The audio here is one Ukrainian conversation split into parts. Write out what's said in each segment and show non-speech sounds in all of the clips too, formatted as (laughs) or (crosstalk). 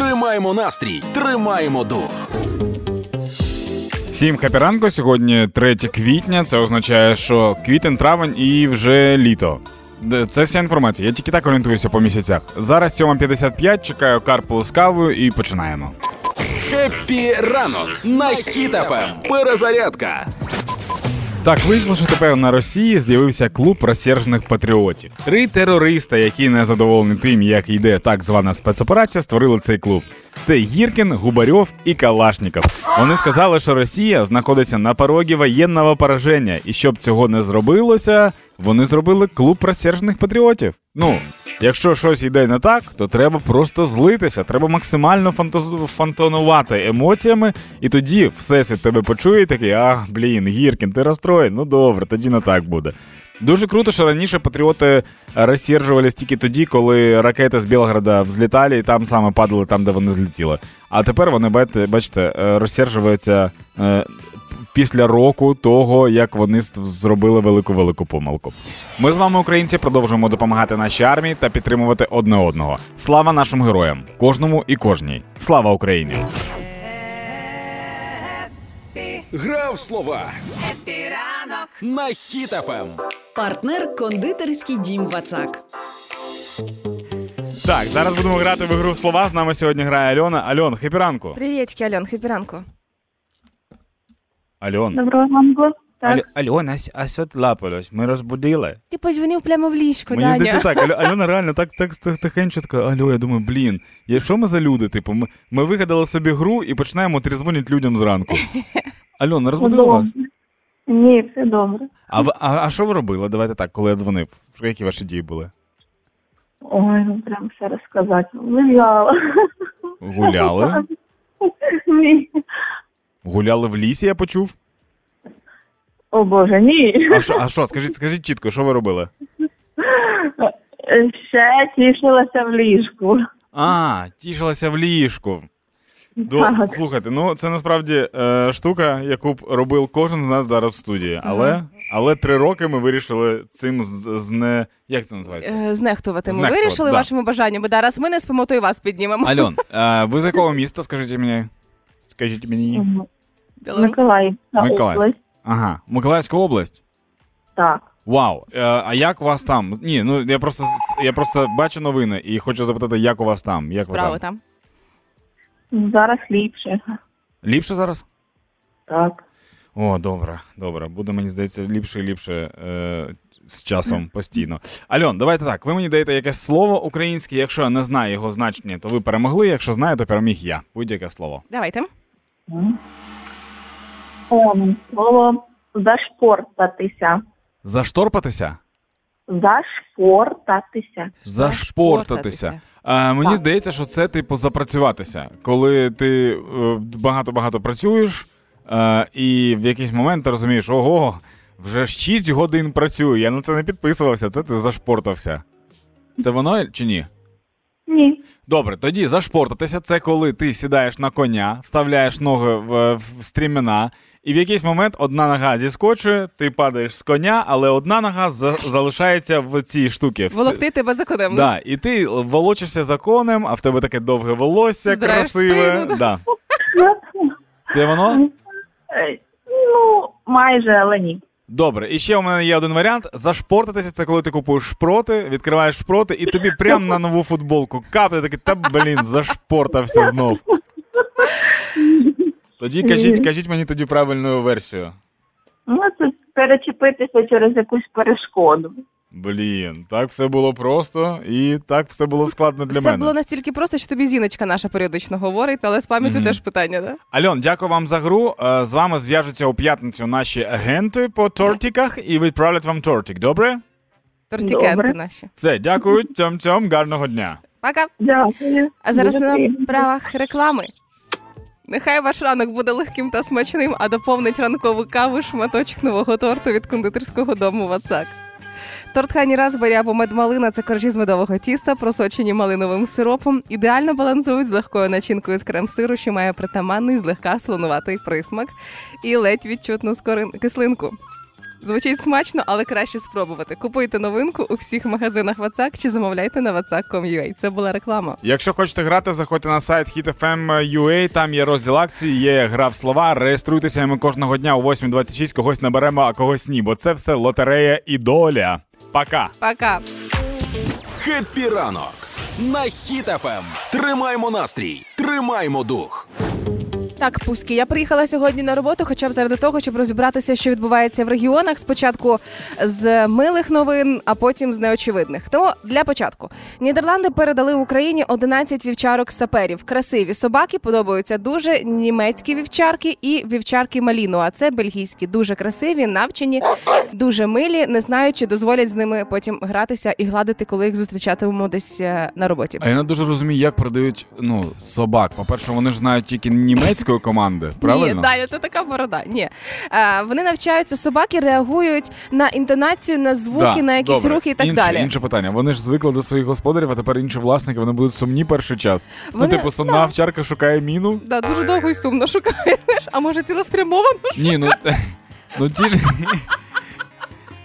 Тримаємо настрій, тримаємо дух. Всім хеппі ранку. Сьогодні 3 квітня. Це означає, що квітень, травень і вже літо. Це вся інформація. Я тільки так орієнтуюся по місяцях. Зараз 7.55, чекаю карпу з кавою і починаємо. Хеппі ранок на Хіт-ФМ. Перезарядка. Так вийшло, що тепер на Росії з'явився клуб розсержених патріотів. Три терориста, які не задоволені тим, як йде так звана спецоперація, створили цей клуб. Це Гіркін, Губарьов і Калашніков. Вони сказали, що Росія знаходиться на порогі воєнного пораження, і щоб цього не зробилося, вони зробили клуб розсержених патріотів. Ну Якщо щось йде не так, то треба просто злитися, треба максимально фантаз... фантонувати емоціями, і тоді всесвіт тебе почує, такий, ах, блін, Гіркін, ти розстроєн, ну добре, тоді не так буде. Дуже круто, що раніше патріоти розсержувались тільки тоді, коли ракети з Білграда взлітали і там саме падали там, де вони злетіли. А тепер вони, бачите, е, розсержуються е, після року того, як вони зробили велику велику помилку. Ми з вами, українці, продовжуємо допомагати нашій армії та підтримувати одне одного. Слава нашим героям, кожному і кожній. Слава Україні! Героям слава! Хеппі ранок на Хіт-ФМ. Партнер кондитерський дім Вацак. Так, зараз будемо грати в ігру слова. З нами сьогодні грає Альона. Альон, хепіранку. Привітки, Альон, хепіранку. Альон. Доброго ранку. Так. Аль... Альона, а що лапалось? Ми розбудили. Ти позвонив прямо в ліжко, Мені Даня. здається так, Аль... (laughs) Альона реально так так тихенько така, Алло, я думаю, блін, я що ми за люди? Типу, ми, ми вигадали собі гру і починаємо трізвонити людям зранку. Альона, розбудила вас? Ні, все добре. А, ви- а, а що ви робили? Давайте так, коли я дзвонив. Що- Які ваші дії були? Ой, ну прям все розказати. Гуляла. Гуляли? (laughs) Ні. Гуляли в лісі, я почув. О Боже, ні. А що, а що? Скажіть, скажіть чітко, що ви робили? Ще тішилася в ліжку. А, тішилася в ліжку. До, Так. слухайте, ну це насправді е, штука, яку б робив кожен з нас зараз в студії. Але, але три роки ми вирішили цим з, з. Як це називається? Е, Знехтувати ми Знехтувати, вирішили да. вашими бажаннями. Да, раз ми не спимо, то і вас піднімемо. Альон, е, ви з якого (laughs) міста, скажіть мені? Скажіть мені. Білорусь. Миколаїв. Миколаївськ. область. Ага, Миколаївська область. Так. Вау. Е, а як у вас там? Ні, ну я просто я просто бачу новини і хочу запитати, як у вас там? Як ви Справи там? там. Зараз ліпше. Ліпше зараз? Так. О, добре, добре. Буде, мені здається, ліпше і ліпше е, з часом (laughs) постійно. Альон, давайте так. Ви мені даєте якесь слово українське. Якщо я не знаю його значення, то ви перемогли. Якщо знаю, то переміг я. Будь-яке слово. Давайте. Слово зашпортатися. Зашторпатися? Зашпортатися. Зашпортатися. А, мені Так. здається, що це типу запрацюватися. Коли ти е, багато-багато працюєш, е, і в якийсь момент ти розумієш, ого, вже 6 годин працюю, я на це не підписувався, це ти зашпортався. Це воно чи ні? Ні. Добре, тоді зашпортатися це коли ти сідаєш на коня, вставляєш ноги в, в стрімена, і в якийсь момент одна нога зіскочує, ти падаєш з коня, але одна нога за- залишається в цій штуці. Волокти тебе за конем. Да, і ти волочишся за конем, а в тебе таке довге волосся Здираєш красиве. спину, да. Це воно? Е, Ну, майже, але ні. Добре, і ще у мене є один варіант. Зашпортатися це коли ти купуєш шпроти, відкриваєш шпроти, і тобі прямо на нову футболку капне такий, та блін, зашпортався знов. (laughs) Тоді кажіть, кажіть мені тоді правильну версію. Ну, це перечепитися через якусь перешкоду. Блін, так все було просто і так все було складно для Це мене. було настільки просто, що тобі Зіночка наша періодично говорить, але з пам'яттю Мгм. теж питання, да? Альон, дякую вам за гру. Е, З вами зв'яжуться у п'ятницю наші агенти по тортиках і відправлять вам тортик. Добре? Тортікенти наші. Все, дякую. Цьом-цьом, гарного дня. Пока. Дякую. А зараз Дуже на правах реклами. Нехай ваш ранок буде легким та смачним, а доповнить ранкову каву шматочок нового торту від кондитерського дому Вацак. Торт Хані Разбері або медмалина це коржі з медового тіста, просочені малиновим сиропом, ідеально балансують з легкою начинкою з крем-сиру, що має притаманний злегка слонуватий присмак і ледь відчутну скорин- кислинку. Звучить смачно, але краще спробувати. Купуйте новинку у всіх магазинах Вацак чи замовляйте на vatsak.com.ua. Це була реклама. Якщо хочете грати, заходьте на сайт hitfm.ua, там є розділ акції, є гра в слова. Реєструйтеся, ми кожного дня о 8.26 когось наберемо, а когось ні, бо це все лотерея і доля. Пока! Пока! Хеппі ранок на Хіт-ФМ. Тримаймо настрій, тримаймо дух. Так, Пуські, я приїхала сьогодні на роботу, хоча б заради того, щоб розібратися, що відбувається в регіонах. Спочатку з милих новин, а потім з неочевидних. Тому для початку Нідерланди передали Україні 11 вівчарок саперів. Красиві собаки подобаються дуже німецькі вівчарки і вівчарки Малінуа. А це бельгійські, дуже красиві, навчені, дуже милі. Не знаю, чи дозволять з ними потім гратися і гладити, коли їх зустрічатимемо десь е, на роботі. А я не дуже розумію, як продають ну, собак. По-перше, вони ж знають тільки німецької команди, правильно? Ні, Даня, це така борода. Ні. Е, вони навчаються, собаки реагують на інтонацію, на звуки, Да, на якісь добре. рухи і так інше, далі. Інше питання. Вони ж звикли до своїх господарів, а тепер інші власники вони будуть сумні перший час. Вони- Ну, типу, сумна овчарка шукає міну. Да, дуже довго і сумно шукає. А може цілеспрямовано? Ні, ну, (laughs) ну ті ж.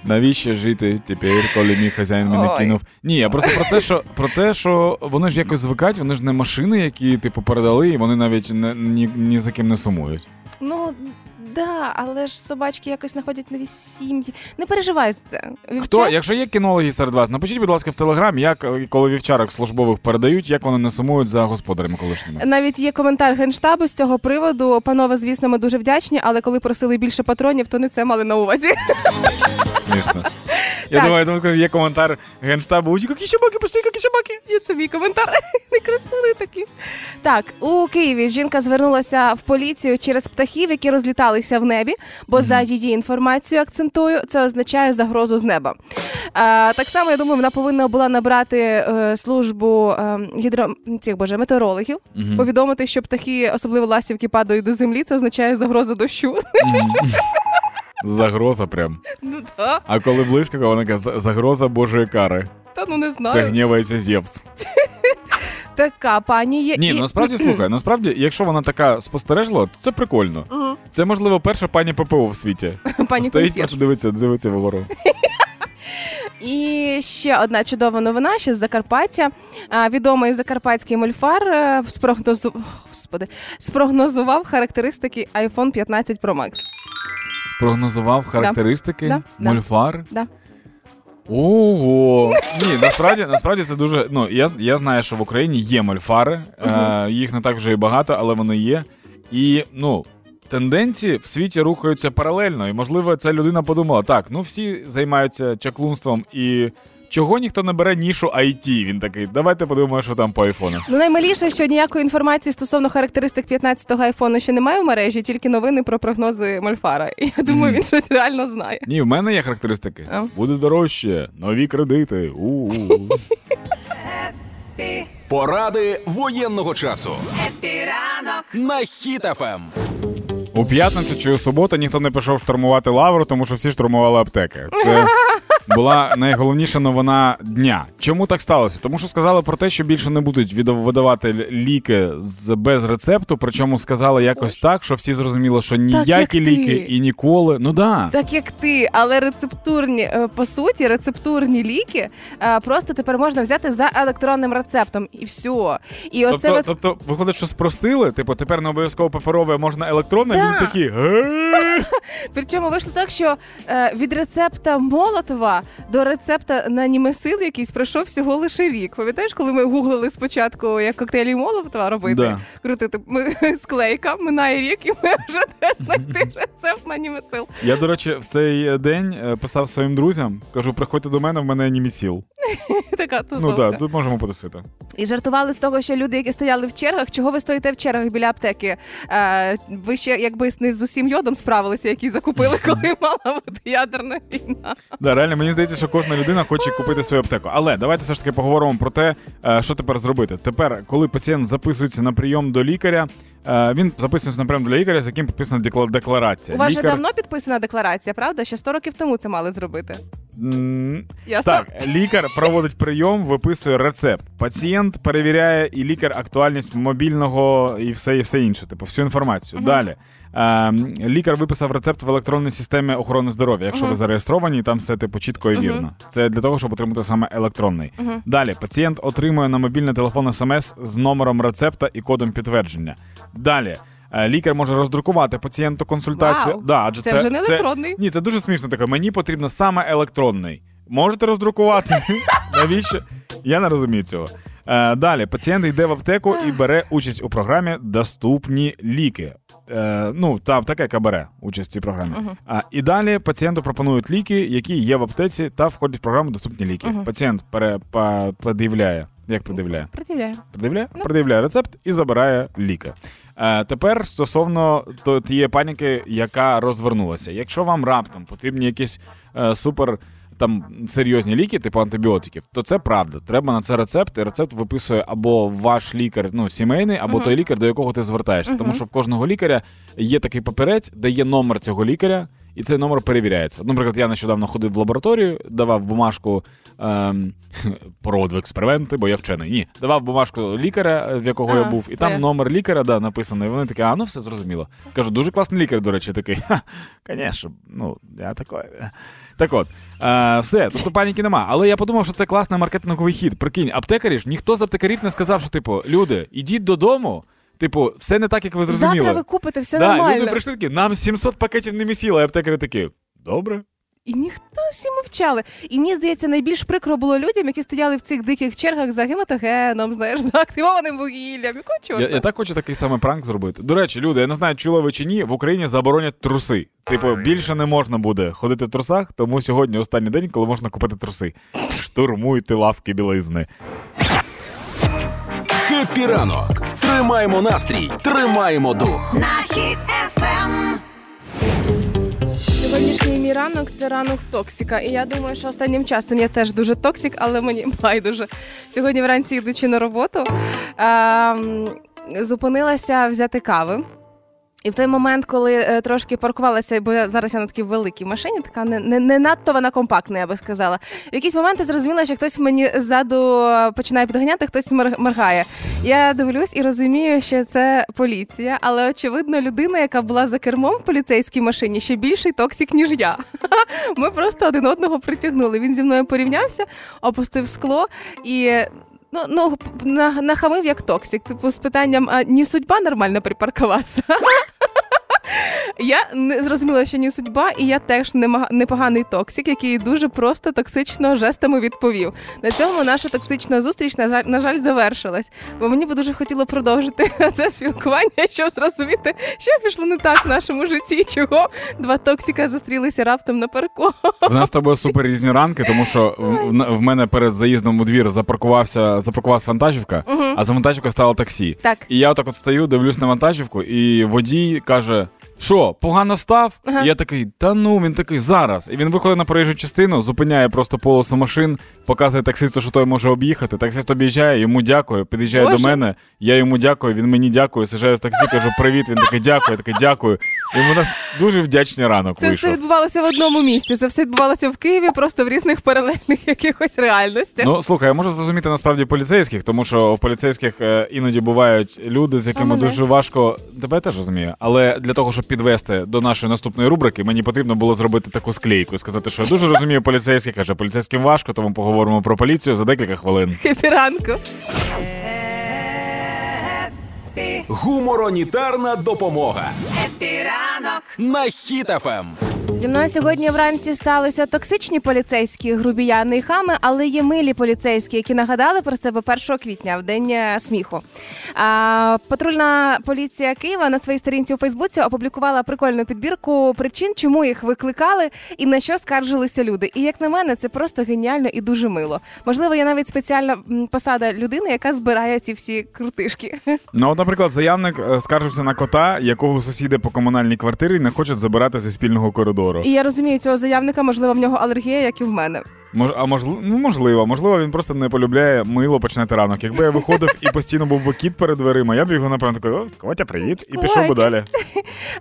Навіщо жити тепер, коли мій хазяїн мене Ой. кинув? Ні, я просто про те, що про те, що вони ж якось звикають, вони ж не машини, які типу передали, і вони навіть не, ні, ні за ким не сумують. Ну. Да, але ж собачки якось знаходять нові сім'ї. Не переживай за це. Хто, якщо є кінологи серед вас, напишіть, будь ласка, в телеграм, як коли вівчарок службових передають, як вони не сумують за господарями колишніми. Навіть є коментар генштабу з цього приводу. Панове, звісно, ми дуже вдячні, але коли просили більше патронів, то не це мали на увазі. (laughs) Смішно. (laughs) Я Так. думаю, я думаю, скажу, є коментар генштабу, «Ой, які собаки, пошли, які собаки. Є це мій коментар. (laughs) Не красуни такі. Так, у Києві жінка звернулася в поліцію через птахів, які розліталися в небі, бо за її інформацією акцентую, це означає загрозу з неба. А, так само, я думаю, вона повинна була набрати е, службу е, гідро... цих, боже, метеорологів, повідомити, що птахи, особливо ластівки, падають до землі. Це означає загроза дощу. Мгм. Загроза прям. ну да, А коли близько, вона каже, загроза Божої кари. та ну не Це знаю. гнівається Зевс. (laughs) Така пані є. Ні, і... насправді слухай, насправді, якщо вона така спостережлива, то це прикольно. Мгм. Це можливо перша пані ППО в світі. (laughs) Пані Стоїть, просто дивиться, дивиться вгору. (laughs) І ще одна чудова новина ще з Закарпаття. Відомий закарпатський мольфар е, спрогнозу... Господи, спрогнозував характеристики iPhone 15 Pro Max. Спрогнозував характеристики Да, да. мольфар. Да. Ого! (laughs) Ні, насправді, насправді це дуже. Ну, я, я знаю, що в Україні є мольфари, е, їх не так вже і багато, але вони є. І ну, тенденції в світі рухаються паралельно. І, можливо, ця людина подумала: так, ну всі займаються чаклунством і. Чого ніхто не бере нішу IT? Він такий, давайте подивимося, що там по айфону. Ну, наймиліше, що ніякої інформації стосовно характеристик 15-го айфону ще немає в мережі, тільки новини про прогнози мольфара. І я думаю, він щось реально знає. Ні, в мене є характеристики. А? Буде дорожче, нові кредити. У-у-у. Поради воєнного часу. Хеппі ранок на Хіт-ФМ. У п'ятницю чи у суботу ніхто не пішов штурмувати лавру, тому що всі штурмували аптеки. Це була найголовніша новина дня. Чому так сталося? Тому що сказали про те, що більше не будуть видавати ліки з без рецепту. Причому сказали якось так, що всі зрозуміло, що ніякі ліки і ніколи. Ну да. Так як ти, але рецептурні, е, по суті, рецептурні ліки е, просто тепер можна взяти за електронним рецептом і все. І оце Тобто, от- тобто, виходить, що спростили, типу, тепер не обов'язково паперове, можна електронне, Да. він такі. (laughs) Причому вийшло так, що е, від рецепта Молотова до рецепта на німесил якийсь пройшов всього лише рік. Пам'ятаєш, коли ми гуглили спочатку, як коктейлі Молотова робити, Да. крутити ми, (laughs) склейка, минає рік, і ми вже не знайти рецепт на німесил. Я, до речі, в цей день е, писав своїм друзям, кажу, приходьте до мене, в мене німісіл. (laughs) Така Ну тусовка. так, тут можемо потусити. І жартували з того, що люди, які стояли в чергах, чого ви стоїте в чергах біля аптеки? Е, ви ще якби не з усім йодом справилися, який закупили, (laughs) коли мала бути ядерна війна. Да, реально, мені здається, що кожна людина хоче купити свою аптеку. Але давайте все ж таки поговоримо про те, е, що тепер зробити. Тепер, коли пацієнт записується на прийом до лікаря, е, він записується на прийом до лікаря, з яким підписана декларація. У вас же Лікар- давно підписана декларація, правда? Ще 100 років тому це мали зробити. Ясно? Так, лікар проводить прийом, виписує рецепт. Пацієнт перевіряє і лікар актуальність мобільного і все, і все інше, типу, всю інформацію. Далі. Е, лікар виписав рецепт в електронній системі охорони здоров'я, якщо ви зареєстровані, там все типу чітко і вірно. Це для того, щоб отримати саме електронний. Далі пацієнт отримує на мобільний телефон смс з номером рецепта і кодом підтвердження. Далі. е, Лікар може роздрукувати пацієнту консультацію. Вау! Да, адже Це вже не електронний. Ні, це дуже смішно таке. Мені потрібно саме електронний. Можете роздрукувати? (laughs) Навіщо? Я не розумію цього. Е, далі пацієнт йде в аптеку і бере участь у програмі Доступні ліки. Е, ну, та аптека, яка бере участь в цій програмі. А, і далі пацієнту пропонують ліки, які є в аптеці та входять в програму Доступні ліки. Пацієнт пере, па, пред'являє. Як пред'являє? Приділяю. Пред'являє? Пред'являє рецепт і забирає ліки. Е, тепер стосовно то- тієї паніки, яка розвернулася. Якщо вам раптом потрібні якісь е, супер там серйозні ліки, типу антибіотиків, то це правда. Треба на це рецепт, і рецепт виписує або ваш лікар, ну сімейний, або той лікар, до якого ти звертаєшся. Тому що в кожного лікаря є такий папірець, де є номер цього лікаря. І цей номер перевіряється. Наприклад, я нещодавно ходив в лабораторію, давав бумажку ем, (laughs) проводив експерименти, бо я вчений. Ні, давав бумажку лікаря, в якого я був, і там так. номер лікаря да, написаний. Вони такі, а ну все зрозуміло. Кажу, дуже класний лікар, до речі, такий. Ха, звісно, ну я такий. Так от, е, все, тобто паніки нема. Але я подумав, що це класний маркетинговий хід. Прикинь, аптекарі ж ніхто з аптекарів не сказав, що типу, люди, ідіть додому. Типу, все не так, як ви зрозуміли. Завтра ви купите, все да, нормально. люди прийшли такі, нам 700 пакетів не місіло, і аптекарі такі. Добре. І ніхто всі мовчали. І мені здається, найбільш прикро було людям, які стояли в цих диких чергах за гематогеном, знаєш, за активованим вугіллям. Якого чорта? Я, я так хочу такий самий пранк зробити. До речі, люди, я не знаю, чули ви чи ні, в Україні заборонять труси. Типу, більше не можна буде ходити в трусах, тому сьогодні останній день, коли можна купити труси. Штурмуйте лавки білизни. Хеппі ранок. Тримаємо настрій, тримаємо дух. Сьогоднішній мій ранок це ранок токсика. І я думаю, що останнім часом я теж дуже токсик, але мені (laughs) байдуже. Сьогодні вранці, йдучи на роботу, ем, зупинилася взяти кави. І в той момент, коли е, трошки паркувалася, бо зараз я на такій великій машині, така не, не, не надто вона компактна, я би сказала. В якийсь момент я зрозуміла, що хтось мені ззаду е, починає підганяти, хтось мор- моргає. Я дивлюсь і розумію, що це поліція, але очевидно, людина, яка була за кермом в поліцейській машині, ще більший токсик, ніж я. (laughs) Ми просто один одного притягнули. Він зі мною порівнявся, опустив скло і. Ну, ну на- нахамив як токсик. Типу, з питанням, а не судьба нормально припаркуватися. (laughs) Я не зрозуміла, що не судьба, і я теж непоганий токсик, який дуже просто токсично жестами відповів. На цьому наша токсична зустріч, на жаль, на жаль, завершилась. Бо мені би дуже хотіло продовжити (laughs) це спілкування, щоб зрозуміти, що пішло не так в нашому житті, чого два токсика зустрілися раптом на парку. В нас з тобою супер різні ранки, тому що в, в- мене перед заїздом у двір запаркувався, запаркувалась вантажівка, а за вантажівкою стало таксі. Так. І я отак от стою, дивлюсь на вантажівку, і водій каже: Що, погано став? Ага. Я такий, та ну він такий зараз. І він виходить на проїжджу частину, зупиняє просто полосу машин, показує таксисту, що той може об'їхати. Таксист об'їжджає, йому дякую, під'їжджає Боже. до мене. Я йому дякую, він мені дякує, саджаю в таксі, кажу привіт. Він такий дякую, я такий дякую. І у нас дуже вдячний ранок Це вийшов. все відбувалося в одному місці. Це все відбувалося в Києві, просто в різних паралельних (laughs) якихось реальностях. Ну слухай, я можу зрозуміти насправді поліцейських, тому що в поліцейських е, іноді бувають люди, з якими мене? дуже важко. Тебе я теж розумію. Але для того, щоб підвести до нашої наступної рубрики, мені потрібно було зробити таку склейку, сказати, що я дуже розумію поліцейських, каже, поліцейським важко, тому поговоримо про поліцію за декілька хвилин. Хеппі ранку. Гуморонітарна допомога. Хеппі ранок на Ем. Хіт-ФМ. Зі мною сьогодні вранці сталися токсичні поліцейські грубіяни і хами, але є милі поліцейські, які нагадали про себе 1 квітня в день е, сміху. А, патрульна поліція Києва на своїй сторінці у Фейсбуці опублікувала прикольну підбірку причин, чому їх викликали і на що скаржилися люди. І як на мене, це просто геніально і дуже мило. Можливо, є навіть спеціальна посада людини, яка збирає ці всі крутишки. (laughs) Ну, от, наприклад, заявник е, скаржився на кота, якого сусіди по комунальній квартирі не хочуть забирати зі спільного коридору. І я розумію цього заявника, можливо, в нього алергія, як і в мене. Мож, а можливо, ну можливо, можливо, він просто не полюбляє мило починати ранок. Якби я виходив і постійно був би кіт перед дверима, я б його напевно такий, о, Котя, привіт, і пішов би Котя. далі. (laughs)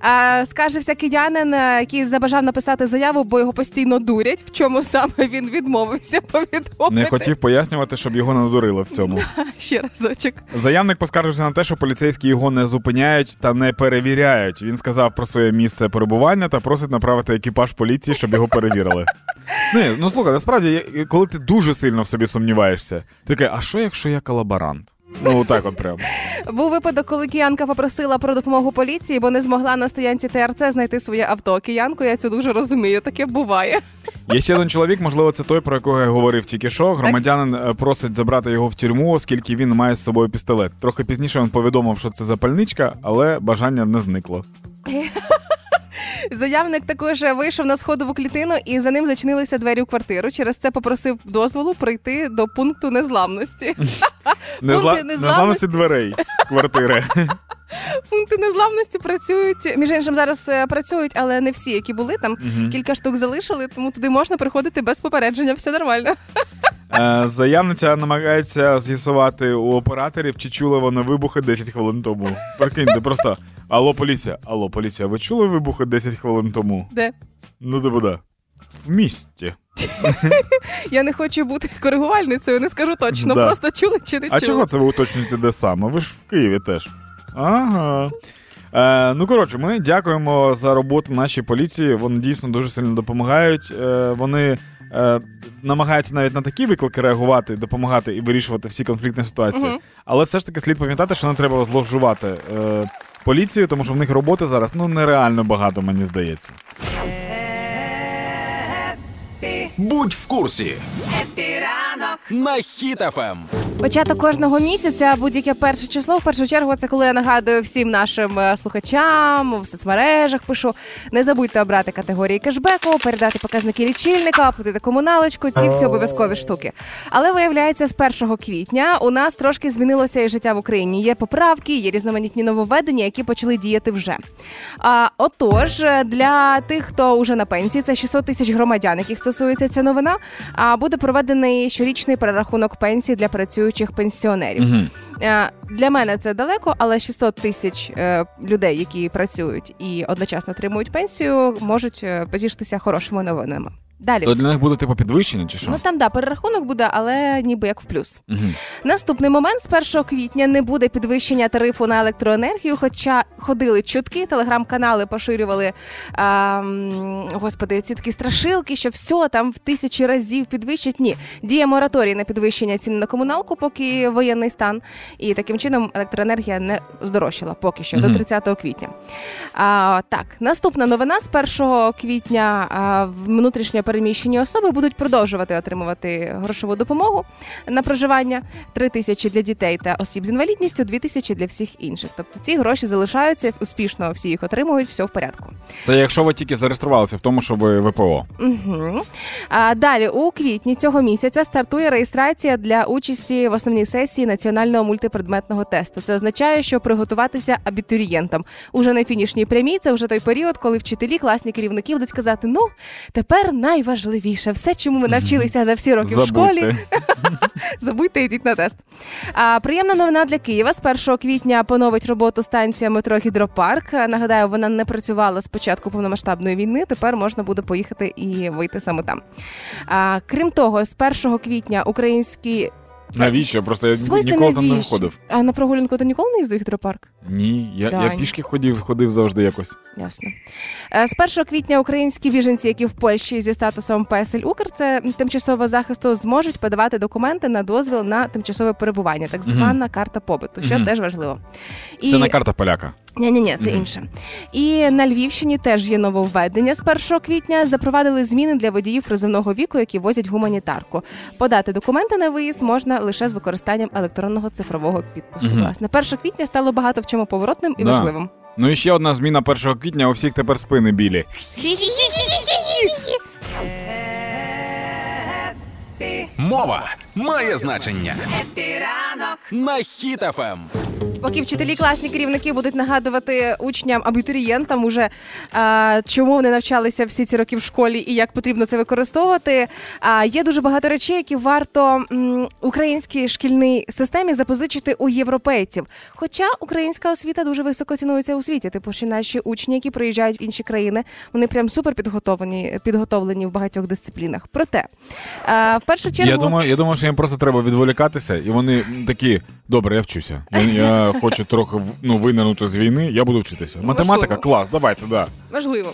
А, скаржився киянин, е, який забажав написати заяву, бо його постійно дурять. В чому саме він відмовився повідомити. Не хотів пояснювати, щоб його не надурили в цьому. (laughs) ще разочок. Заявник поскаржився на те, що поліцейські його не зупиняють та не перевіряють. Він сказав про своє місце перебування та просить направити екіпаж поліції, щоб його перевірили. (laughs) Ні, ну слухай, насправді, я- коли ти дуже сильно в собі сумніваєшся, ти такий, а що якщо я колаборант? Ну так от прямо. Був випадок, коли киянка попросила про допомогу поліції, бо не змогла на стоянці ТРЦ знайти своє авто. Киянку я цю дуже розумію. Таке буває. Є ще один чоловік, можливо, це той, про якого я говорив тільки що. Громадянин е, просить забрати його в тюрму, оскільки він має з собою пістолет. Трохи пізніше він повідомив, що це запальничка, але бажання не зникло. (laughs) Заявник також вийшов на сходову клітину, і за ним зачинилися двері у квартиру. Через це попросив дозволу прийти до пункту незламності. Незла... незламності. Незламності дверей квартири. Пункти незламності працюють. Між іншим зараз е, працюють, але не всі, які були там. Кілька штук залишили, тому туди можна приходити без попередження. Все нормально. Е, Заявниця намагається з'ясувати у операторів, чи чули вони вибухи 10 хвилин тому. Прикиньте, просто алло, поліція, алло, поліція, ви чули вибухи 10 хвилин тому? Де Ну, де буде? В місті. я не хочу бути коригувальницею, не скажу точно. Да. Просто чули чи не А чули. чого це ви уточнюєте, де саме? Ви ж в Києві теж. Ага. Е, ну, коротше, ми дякуємо за роботу нашій поліції. Вони дійсно дуже сильно допомагають. Е, вони е, намагаються навіть на такі виклики реагувати, допомагати і вирішувати всі конфліктні ситуації. Мгм. Але все ж таки слід пам'ятати, що не треба зловживати е, поліцією, тому що в них роботи зараз ну нереально багато, мені здається. Будь в курсі. На Хіт-ФМ. Початок кожного місяця, будь-яке перше число. В першу чергу, це коли я нагадую всім нашим е, слухачам в соцмережах. Пишу: не забудьте обрати категорії кешбеку, передати показники лічильника, оплатити комуналочку. Ці всі обов'язкові штуки. Але виявляється, з 1 квітня у нас трошки змінилося і життя в Україні. Є поправки, є різноманітні нововведення, які почали діяти вже. А, отож, е, для тих, хто вже на пенсії, це 600 тисяч громадян, яких стосується ця новина. А буде проведений щорічний перерахунок пенсій для працюючих пенсіонерів. Е, Для мене це далеко, але 600 тисяч е, людей, які працюють і одночасно отримують пенсію, можуть е, потішитися хорошими новинами. Далі. То для них буде типу підвищення чи що? Ну там да, перерахунок буде, але ніби як в плюс. Мгм. Наступний момент з 1 квітня не буде підвищення тарифу на електроенергію, хоча ходили чутки, телеграм-канали поширювали а, господи, ці такі страшилки, що все там в тисячі разів підвищать. Ні, діє мораторій на підвищення цін на комуналку, поки воєнний стан, і таким чином електроенергія не здорожчала поки що Мгм. до 30 квітня. А, так, наступна новина з 1 квітня а, внутрішньо переміщені особи будуть продовжувати отримувати грошову допомогу на проживання 3 тисячі для дітей та осіб з інвалідністю, 2 тисячі для всіх інших. Тобто ці гроші залишаються успішно, всі їх отримують, все в порядку. Це якщо ви тільки зареєструвалися в тому, що ви ВПО. Угу. А, далі у квітні цього місяця стартує реєстрація для участі в основній сесії національного мультипредметного тесту. Це означає, що приготуватися абітурієнтам уже на фінішній прямій. Це вже той період, коли вчителі, класні керівники будуть казати: ну тепер найважливіше все, чому ви навчилися за всі роки в школі. Забудьте. (laughs) Забудьте, йдіть на тест. А, приємна новина для Києва. З 1 квітня поновить роботу станція метро Гідропарк. Нагадаю, вона не працювала з початку повномасштабної війни. Тепер можна буде поїхати і вийти саме там. А, крім того, з 1 квітня українські Навіщо? Просто я смислі, ніколи там не навіщо? входив. А на прогулянку ти ніколи не їздив в гідропарк? Ні, я, Да, я пішки ходив, ходив завжди якось. Ясно. Е, З 1 квітня українські біженці, які в Польщі зі статусом ПСЛ Укр, це тимчасового захисту, зможуть подавати документи на дозвіл на тимчасове перебування, так звана карта побиту, що Мгм. теж важливо. І... Це не карта поляка. Ні, ні, ні, це Мгм. інше. І на Львівщині теж є нововведення. З 1 квітня запровадили зміни для водіїв призовного віку, які возять гуманітарку. Подати документи на виїзд можна лише з використанням електронного цифрового підпису. Власне, 1 квітня стало багато в чому поворотним і Да. важливим. Ну і ще одна зміна 1 квітня, у всіх тепер спини білі. Мова має значення. Хеппі ранок на Хіт-ФМ. Поки вчителі класні керівники будуть нагадувати учням абітурієнтам уже а, чому вони навчалися всі ці роки в школі і як потрібно це використовувати. А є дуже багато речей, які варто м, українській шкільній системі запозичити у європейців. Хоча українська освіта дуже високо цінується у світі. Типу, що наші учні, які приїжджають в інші країни, вони прям супер підготовлені, підготовлені в багатьох дисциплінах. Проте а, в першу чергу Я думаю, я думаю, що їм просто треба відволікатися, і вони такі, добре, я вчуся. Я, я хочу трохи ну, винирнути з війни, я буду вчитися. Математика, клас, давайте, да. Важливо.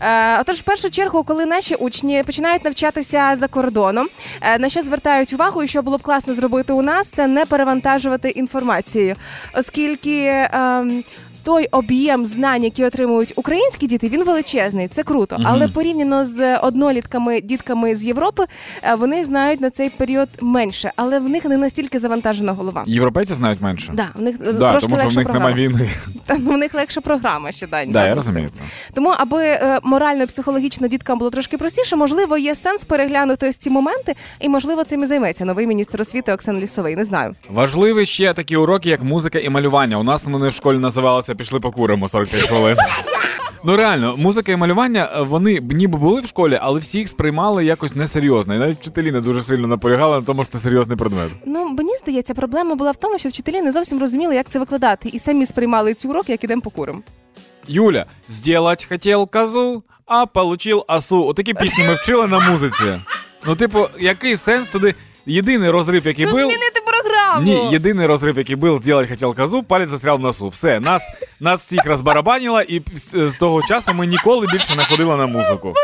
Е, отож, в першу чергу, коли наші учні починають навчатися за кордоном, е, на що звертають увагу, і що було б класно зробити у нас, це не перевантажувати інформацією, оскільки. ем, той об'єм знань, які отримують українські діти, він величезний. Це круто. Але порівняно з однолітками, дітками з Європи, е, вони знають на цей період менше, але в них не настільки завантажена голова. Європейці знають менше. Да, в них е, Да, трошки тому що в них програма. немає війни. Та, ну, в них легша програма ще Дань. Да, я розумію. Тому, аби е, морально і психологічно діткам було трошки простіше, можливо, є сенс переглянути ось ці моменти, і можливо цим і займеться новий міністр освіти Оксан Лісовий. Не знаю. Важливі ще такі уроки, як музика і малювання. У нас вони в школі називалися Пішли покуримо 45 хвилин. Ну реально, музика і малювання е, вони б ніби були в школі, але всі їх сприймали якось несерйозно. І навіть вчителі не дуже сильно наполягали на тому, що це серйозний предмет. Ну мені здається, проблема була в тому, що вчителі не зовсім розуміли, як це викладати, і самі сприймали ці уроки, як ідемо покурим. Юля, сделать хотів козу, а получил осу. Отакі пісні ми вчили на музиці. Ну, типу, який сенс туди? Єдиний розрив, який Ну, був. змінити програму! Ні, єдиний розрив, який був, сделать хотів козу, палець застрял в носу. Все, нас, нас всіх розбарабанило, і з того часу ми ніколи більше не ходили на музику.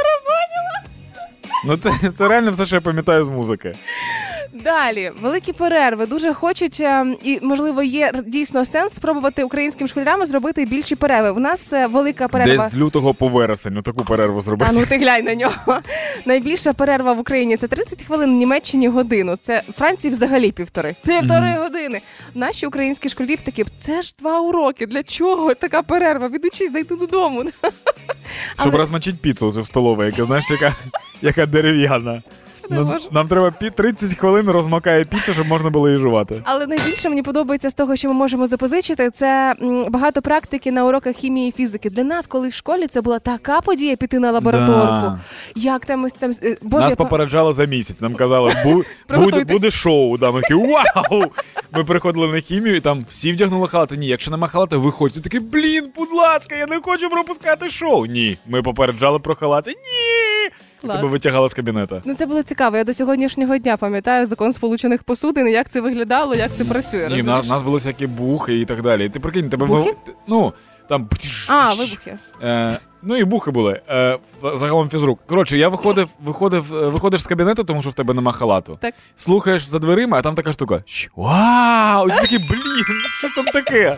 Ну, це, це реально все, що я пам'ятаю з музики. Далі великі перерви дуже хочуть, е, і можливо є дійсно сенс спробувати українським школярам зробити більші перерви. У нас е, велика перерва. Десь з лютого по вересень, таку перерву зробити. А ну ти глянь на нього. (laughs) Найбільша перерва в Україні це 30 хвилин, в Німеччині годину. Це в Франції взагалі півтори. Півтори години. Наші українські школярі такі, це ж два уроки. Для чого така перерва? Відучись, дайте додому. (laughs) Щоб Але- розмочити піцу в столовій, яка знаєш, яка, яка дерев'яна. Ну, Боже. нам треба пі- 30 хвилин розмокає піца, щоб можна було її жувати. Але найбільше мені подобається з того, що ми можемо запозичити, це багато практики на уроках хімії і фізики. Для нас, коли в школі, це була така подія піти на лабораторку. Да. Як там там е, боже, Нас я попереджали за місяць. Нам казали, бу, (laughs) буде, буде шоу. Да, ми такі, вау! Ми приходили на хімію, і там всі вдягнули халати. Ні, якщо нема халата, виходьте. Такий, блін, будь ласка, я не хочу пропускати шоу. Ні, ми попереджали про халати. Ні. Клас. Тебе витягали з кабінета. Ну це було цікаво. Я до сьогоднішнього дня пам'ятаю закон сполучених посудин, як це виглядало, як це працює. Ні, розумієш? нас, були всякі бухи і так далі. Ти прикинь, тебе Бухи? вив- ну там А, вибухи. Е, ну і бухи були. Е, загалом фізрук. Коротше, я виходив, виходив, е, виходиш з кабінету, тому що в тебе нема халату. Так. Слухаєш за дверима, а там така штука. Вау! І ти такий, блін, що там таке?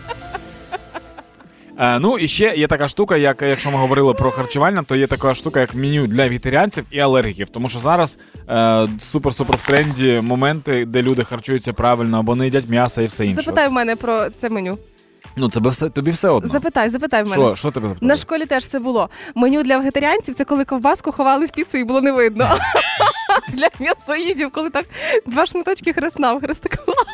Е, ну і ще є така штука, як якщо ми говорили про харчування, то є така штука, як меню для вегетаріанців і алергіків. Тому що зараз е, супер-супер в тренді моменти, де люди харчуються правильно або не їдять м'ясо і все інше. Запитай в мене про це меню. Ну, це все, тобі все одно. Запитай, запитай в мене. Що, що тебе запитати? На школі теж це було. Меню для вегетаріанців це коли ковбаску ховали в піцу і було не видно. (laughs) Для м'ясоїдів, коли так два шматочки хресна хрестикували.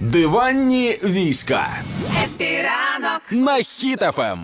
Диванні війська. Хеппі ранок. На Ем. Хіт-ФМ.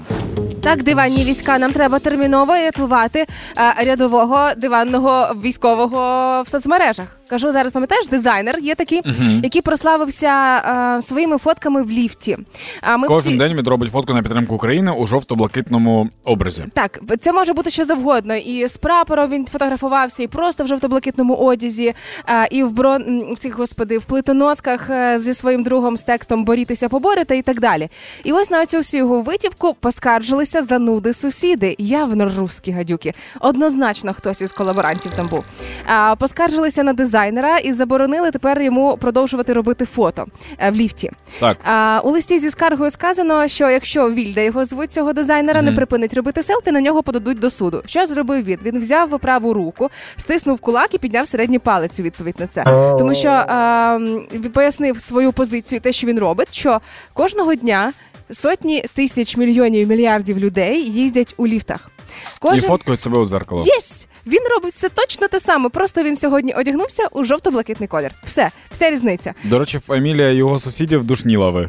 Так, диванні війська, нам треба терміново рятувати е, рядового диванного військового в соцмережах. Кажу зараз, пам'ятаєш, дизайнер є такий, який прославився е, своїми фотками в ліфті. А ми Кожен всі... день він робить фотку на підтримку України у жовто-блакитному образі. Так, це може бути що завгодно. І з прапором він фотографувався, і просто в жовто-блакитному одязі, а, і в брон м, цих господи, в плитоносках е, зі своїм другом з текстом борітися, поборете і так далі. І ось на цю всю його витівку поскаржилися зануди сусіди. Явно русські гадюки. Однозначно, хтось із колаборантів там був. А, поскаржилися на дизайнера і заборонили тепер йому продовжувати робити фото е, в ліфті. Так. А, у листі зі скаргою сказано, що якщо Вільда його звуть цього дизайнера, не припинить робити селфі, на нього подадуть до суду. Що зробив він? Він взяв праву руку, стиснув кулак і підняв середній палець у відповідь на це. Тому що а, він пояснив свою позицію, те, що він робить, що кожного дня сотні тисяч мільйонів мільярдів людей їздять у ліфтах. І Кожен фоткають себе у зеркало. Yes! Він робить все точно те саме. Просто він сьогодні одягнувся у жовто-блакитний колір. Все, вся різниця. До речі, фамілія його сусідів Душнілови.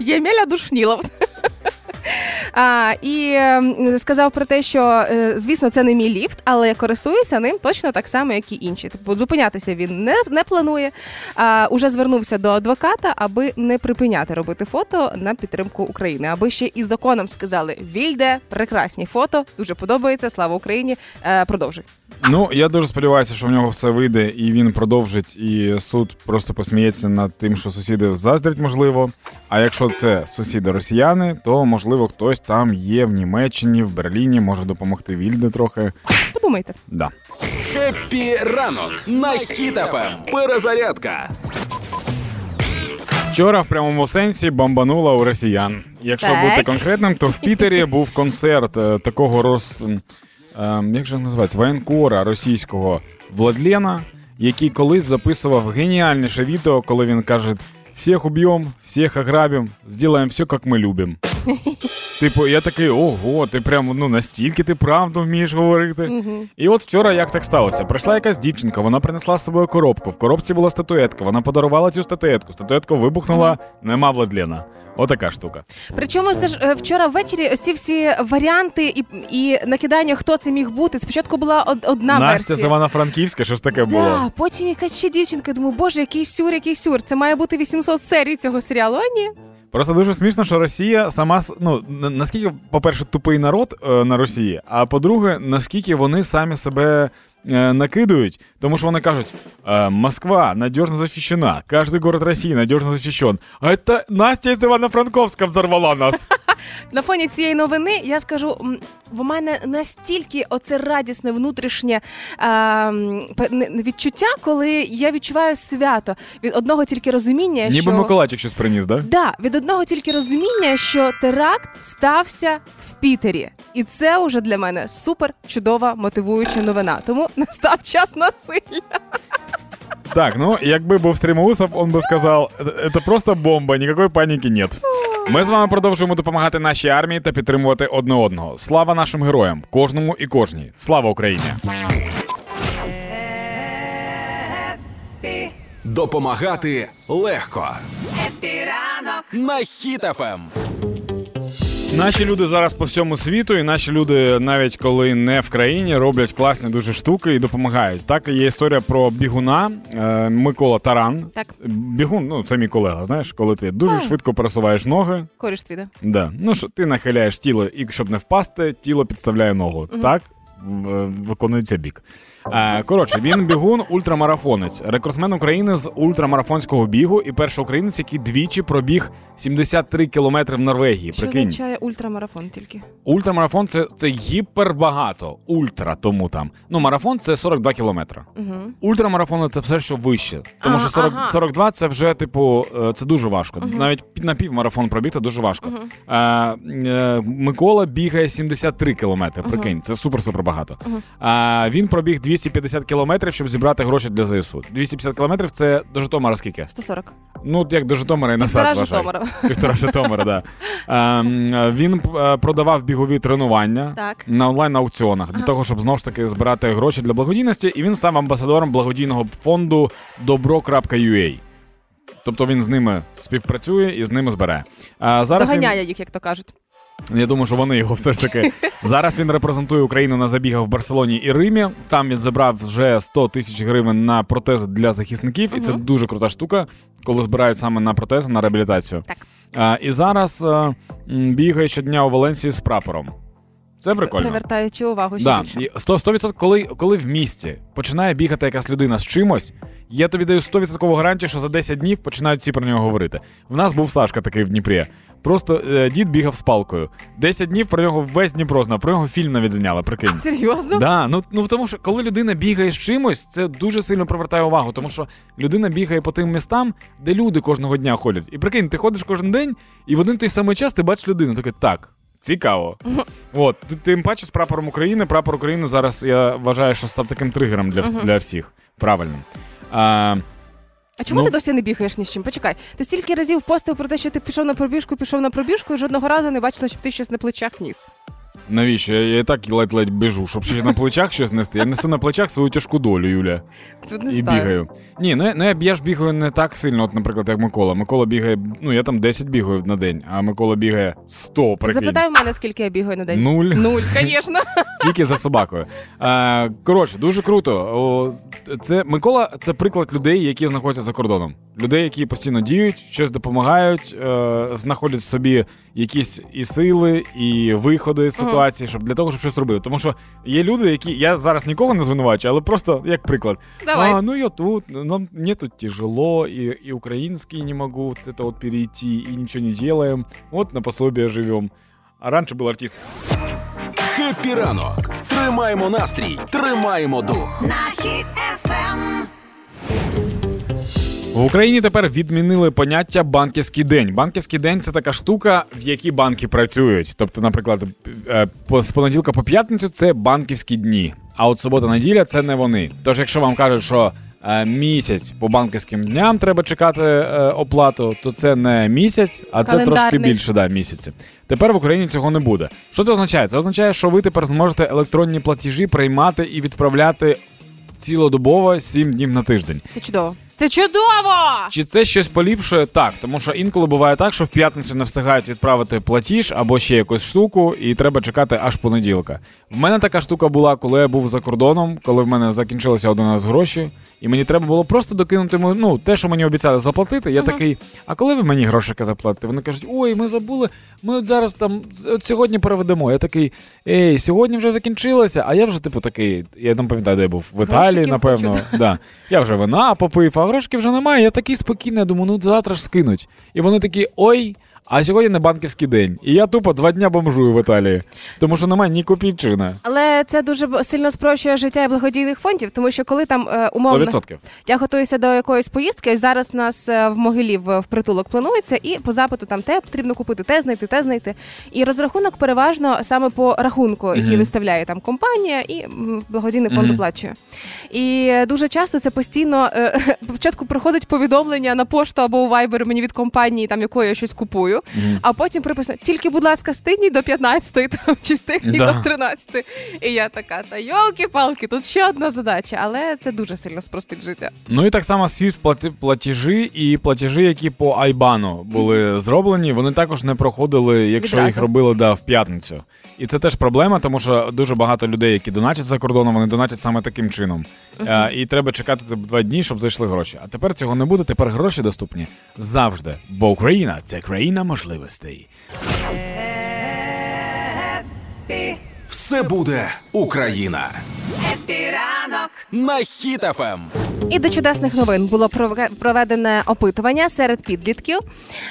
Ємеля (laughs) Душнілов. А, І ем, сказав про те, що е, звісно, це не мій ліфт, але я користуюся ним точно так само, як і інші. Тобто зупинятися він не, не планує. А, уже звернувся до адвоката, аби не припиняти робити фото на підтримку України, аби ще і законом сказали: Вільде, прекрасні фото, дуже подобається. Слава Україні! Е, продовжуй. Ну, я дуже сподіваюся, що в нього все вийде, і він продовжить, і суд просто посміється над тим, що сусіди заздрять, можливо. А якщо це сусіди росіяни, то можливо хтось там є в Німеччині, в Берліні, може допомогти Вільде трохи. Подумайте. Да. Хеппі ранок на Хіт-ФМ. Перезарядка. Вчора в прямому сенсі бомбанула у росіян. Якщо Так. бути конкретним, то в Пітері був концерт е, такого роз. Е, як же називається? Воєнкора російського Владлена, який колись записував геніальніше відео, коли він каже: всіх уб'ємо, всіх ограбимо, зробимо все, як ми любимо. (laughs) Типу, я такий, ого, ти прям ну настільки ти правду вмієш говорити. І от вчора як так сталося? Прийшла якась дівчинка, вона принесла з собою коробку. В коробці була статуетка, вона подарувала цю статуетку. Статуетка вибухнула, нема Владлена. Отака штука. Причому це ж е, вчора ввечері ось ці всі варіанти і, і накидання, хто це міг бути. Спочатку була одна Настя версія. з Івано-Франківська, що ж таке було? Да, потім якась ще дівчинка. Думаю, боже, який сюр, який сюр. Це має бути 800 серій цього серіалу. А ні. Просто дуже смішно, що Росія сама ну наскільки, по-перше, тупий народ е, на Росії, а по-друге, наскільки вони самі себе е, накидують, тому що вони кажуть: е, Москва надіжно захищена, кожен город Росії надіжно захищен. А це Настя з Івано-Франковська взорвала нас. (laughs) На фоні цієї новини я скажу, в мене настільки оце радісне внутрішнє е, відчуття, коли я відчуваю свято від одного тільки розуміння, Ніби що Миколайчик щось приніс, да? Да, від одного тільки розуміння, що теракт стався в Пітері, і це уже для мене супер чудова мотивуюча новина. Тому настав час насилля. Так, ну якби був Стрімоусов, он би сказав, це просто бомба, ніякої паніки нет. Ми з вами продовжуємо допомагати нашій армії та підтримувати одне одного. Слава нашим героям, кожному і кожній. Слава Україні! Допомагати легко. Хеппі ранок На Хіт-ФМ. Наші люди зараз по всьому світу, і наші люди, навіть коли не в країні, роблять класні дуже штуки і допомагають. Так є історія про бігуна е, Микола Таран. Так. Бігун, ну це мій колега. Знаєш, коли ти дуже швидко пересуваєш ноги. Коріш твій, да? Да. Ну що ти нахиляєш тіло, і щоб не впасти, тіло підставляє ногу. Так в- виконується бік. Е, коротше, він бігун, ультрамарафонець, рекордсмен України з ультрамарафонського бігу і перший українець, який двічі пробіг 73 кілометри в Норвегії. Що Прикинь, означає ультрамарафон тільки? ультрамарафон це, це гіпербагато. Ультра тому там. Ну, марафон це 42 кілометри. Угу. Ультрамарафон це все, що вище. Тому Ага, що 40, ага. 42 це вже, типу, е, це дуже важко. Навіть під напівмарафон пробігти дуже важко. Е, е, Микола бігає 73 кілометри. Прикинь, це супер-супер багато. Е, він пробіг 250 кілометрів, щоб зібрати гроші для ЗСУ. 250 кілометрів це до Житомира скільки? 140. Ну, як до Житомира і назад. Півтора вважай. Житомира. (laughs) Півтора Житомира, да. Ем, е, Він е, продавав бігові тренування Так. на онлайн-аукціонах для того, щоб знову ж таки збирати гроші для благодійності, і він став амбасадором благодійного фонду dobro.ua. Тобто він з ними співпрацює і з ними збере. А зараз він, Доганяє їх, як то кажуть. Я думаю, що вони його все ж таки. (laughs) Зараз він репрезентує Україну на забігах в Барселоні і Римі. Там він забрав вже 100 тисяч гривень на протези для захисників, і це дуже крута штука, коли збирають саме на протези, на реабілітацію. Так. А, і зараз а, м, бігає щодня у Валенції з прапором. Це прикольно. Привертаючи увагу ще Да. більше. І 100%, 100% коли, коли в місті починає бігати якась людина з чимось, я тобі даю 100% гарантію, що за 10 днів починають всі про нього говорити. В нас був Сашка такий в Дніпрі. Просто е, дід бігав з палкою. 10 днів про нього весь Дніпро знав, про нього фільм навіть зняли, прикинь. (laughs) Серйозно? Да, ну, ну тому що коли людина бігає з чимось, це дуже сильно привертає увагу, тому що людина бігає по тим містам, де люди кожного дня ходять. І прикинь, ти ходиш кожен день, і в один той самий час ти бачиш людину. Таке так. Цікаво. (laughs) От, тим паче з прапором України. Прапор України зараз я вважаю, що став таким тригером для, для всіх. Правильно. А, А чому Ну- ти досі не бігаєш ні з чим? Почекай. Ти стільки разів постив про те, що ти пішов на пробіжку, пішов на пробіжку, і жодного разу не бачила, щоб ти щось на плечах ніс. Навіщо? Я, я і так ледь-ледь біжу, щоб ще на плечах щось нести. Я несу на плечах свою тяжку долю, Юля. Тут не і бігаю. Ні, ну, я- ну я, я ж бігаю не так сильно, от, наприклад, як Микола. Микола бігає, ну я там 10 бігаю на день, а Микола бігає 100, прикинь. Запитай в мене, скільки я бігаю на день. Нуль. Нуль, звісно. (laughs) Тільки за собакою. Е, коротше, дуже круто. О, це Микола це приклад людей, які знаходяться за кордоном. Людей, які постійно діють, щось допомагають, е, знаходять в собі якісь і сили, і виходи з ситуації, щоб для того, щоб щось робити. Тому що є люди, які я зараз нікого не звинувачую, але просто як приклад. Давай. А, ну я тут, нам мне тут тяжело, и, и украинский не могу вот это вот перейти, и ничего не делаем. Вот на пособие живем. А раньше был артист. Хеппі ранок. Тримаємо настрій, тримаємо дух. на Хіт-ФМ. В Україні тепер відмінили поняття банківський день. Банківський день це така штука, в якій банки працюють. Тобто, наприклад, е, з понеділка по п'ятницю це банківські дні. А от субота-неділя це не вони. Тож, якщо вам кажуть, що е, місяць по банківським дням треба чекати е, оплату, то це не місяць, а це трошки більше да, місяці. Тепер в Україні цього не буде. Що це означає? Це означає, що ви тепер зможете електронні платежі приймати і відправляти цілодобово 7 днів на тиждень. Це чудово. Це чудово! Чи це щось поліпшує? Так, тому що інколи буває так, що в п'ятницю не встигають відправити платіж або ще якусь штуку, і треба чекати аж понеділка. В мене така штука була, коли я був за кордоном, коли в мене закінчилися один раз гроші, і мені треба було просто докинути ну, те, що мені обіцяли заплатити. Я такий, а коли ви мені грошики заплатите? Вони кажуть, ой, ми забули, ми от зараз там от сьогодні переведемо. Я такий, ей, сьогодні вже закінчилося, а я вже, типу, такий, я не пам'ятаю, де я був. В Італії, напевно. хочу, Да. Я вже вина попив, а грошки вже немає. Я такий спокійний, думаю, ну завтра ж скинуть. І вони такі, ой. А сьогодні не банківський день. І я тупо два дня бомжую в Італії, тому що немає ні копійчини. Але це дуже сильно спрощує життя і благодійних фондів, тому що коли там е, умовно 100%. я готуюся до якоїсь поїздки, зараз нас е, в Могилів в притулок планується, і по запиту там те потрібно купити, те знайти, те знайти. І розрахунок переважно саме по рахунку, який Мгм. виставляє там компанія, і благодійний фонд Мгм. оплачує. І дуже часто це постійно е, (laughs) спочатку приходить повідомлення на пошту або у Viber мені від компанії, там якої я щось купую, а потім приписано тільки, будь ласка, стигніть до 15 там чи стигніть Да. до 13 І я така, та йолки-палки, тут ще одна задача, але це дуже сильно спростить життя. Ну і так само плати- платежі і платежі, які по Айбану були зроблені, вони також не проходили, якщо Відразу. їх робили да, в п'ятницю. І це теж проблема, тому що дуже багато людей, які донатять за кордоном, вони донатять саме таким чином. Е, і треба чекати два дні, щоб зайшли гроші. А тепер цього не буде. Тепер гроші доступні завжди. Бо Україна це країна можливостей. Все буде Україна. Хеппі ранок. На Ем. Хіт-ФМ. І до чудесних новин було прове- проведене опитування серед підлітків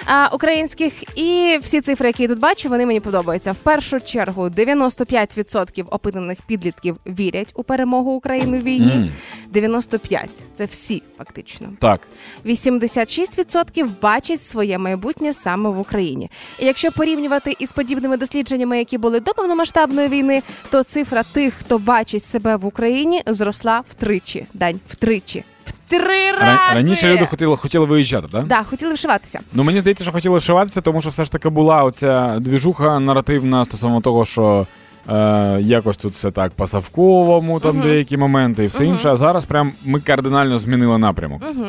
а, українських. І всі цифри, які я тут бачу, вони мені подобаються. В першу чергу 95% опитаних підлітків вірять у перемогу України в війні. Мгм. 95% – це всі фактично. Так. 86% бачать своє майбутнє саме в Україні. І якщо порівнювати із подібними дослідженнями, які були до повномасштабної війни, то цифра тих, хто бачить себе в Україні, зросла втричі. Дань втричі. В три рази! Раніше люди хотіли, хотіли виїжджати, так? Да, хотіли вшиватися. Ну мені здається, що хотіли вшиватися, тому що все ж таки була оця двіжуха наративна стосовно того, що е, якось тут все так по Савковому, там деякі моменти і все інше. А зараз прям ми кардинально змінили напрямок. Угу.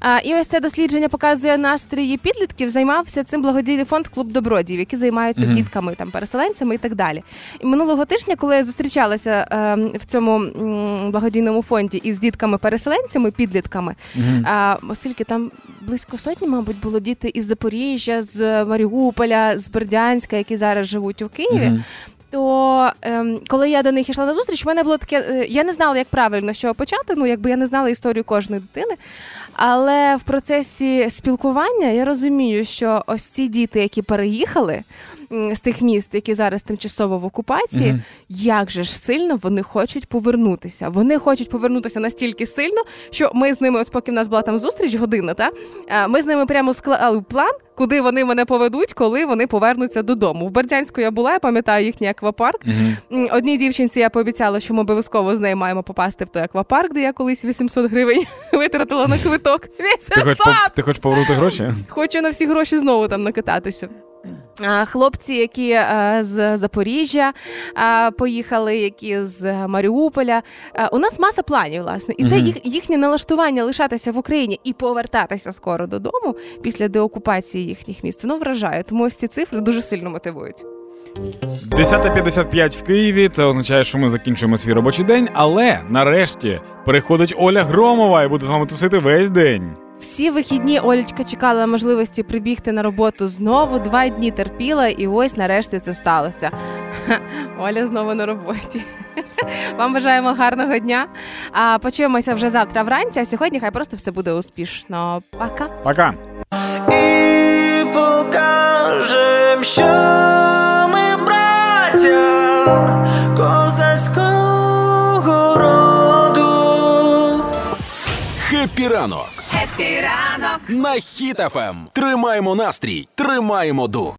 А, і ось це дослідження показує настрої підлітків. Займався цим благодійний фонд Клуб добродіїв, які займаються Мгм. дітками, там переселенцями і так далі. І минулого тижня, коли я зустрічалася ем, в цьому м, благодійному фонді із дітками-переселенцями, підлітками, Мгм. а, оскільки там близько сотні, мабуть, було діти із Запоріжжя, з Маріуполя, з Бердянська, які зараз живуть у Києві. Мгм. То ем, коли я до них йшла на зустріч, в мене було таке. е, Я не знала, як правильно чого почати. Ну, якби я не знала історію кожної дитини. Але в процесі спілкування я розумію, що ось ці діти, які переїхали з тих міст, які зараз тимчасово в окупації, Мгм. як же ж сильно вони хочуть повернутися. Вони хочуть повернутися настільки сильно, що ми з ними, ось поки в нас була там зустріч, година, та е, ми з ними прямо склали план, куди вони мене поведуть, коли вони повернуться додому. В Бердянську я була, я пам'ятаю їхній аквапарк. М, Одній дівчинці я пообіцяла, що ми обов'язково з нею маємо попасти в той аквапарк, де я колись 800 гривень (laughs) витратила на квиток. Ти хочеш, 800! ти хочеш повернути гроші? Хочу на всі гроші знову там накататися. Хлопці, які е, з Запоріжжя е, поїхали, які з Маріуполя. Е, У нас маса планів, власне, і те їх їхнє налаштування лишатися в Україні і повертатися скоро додому після деокупації їхніх міст, воно вражає. Тому ось ці цифри дуже сильно мотивують. 10.55 в Києві. Це означає, що ми закінчуємо свій робочий день, але нарешті приходить Оля Громова і буде з вами тусити весь день. Всі вихідні Олечка чекала можливості прибігти на роботу знову. Два дні терпіла, і ось нарешті це сталося. Ха, Оля знову на роботі. (laughs) Вам бажаємо гарного дня. А почуємося вже завтра вранці. А сьогодні хай просто все буде успішно. Пока. Пока. І покажем, що ми браття козацького роду. Хеппі ранок Хеппі ранок. на Хіт-ФМ. Тримаємо настрій, тримаємо дух.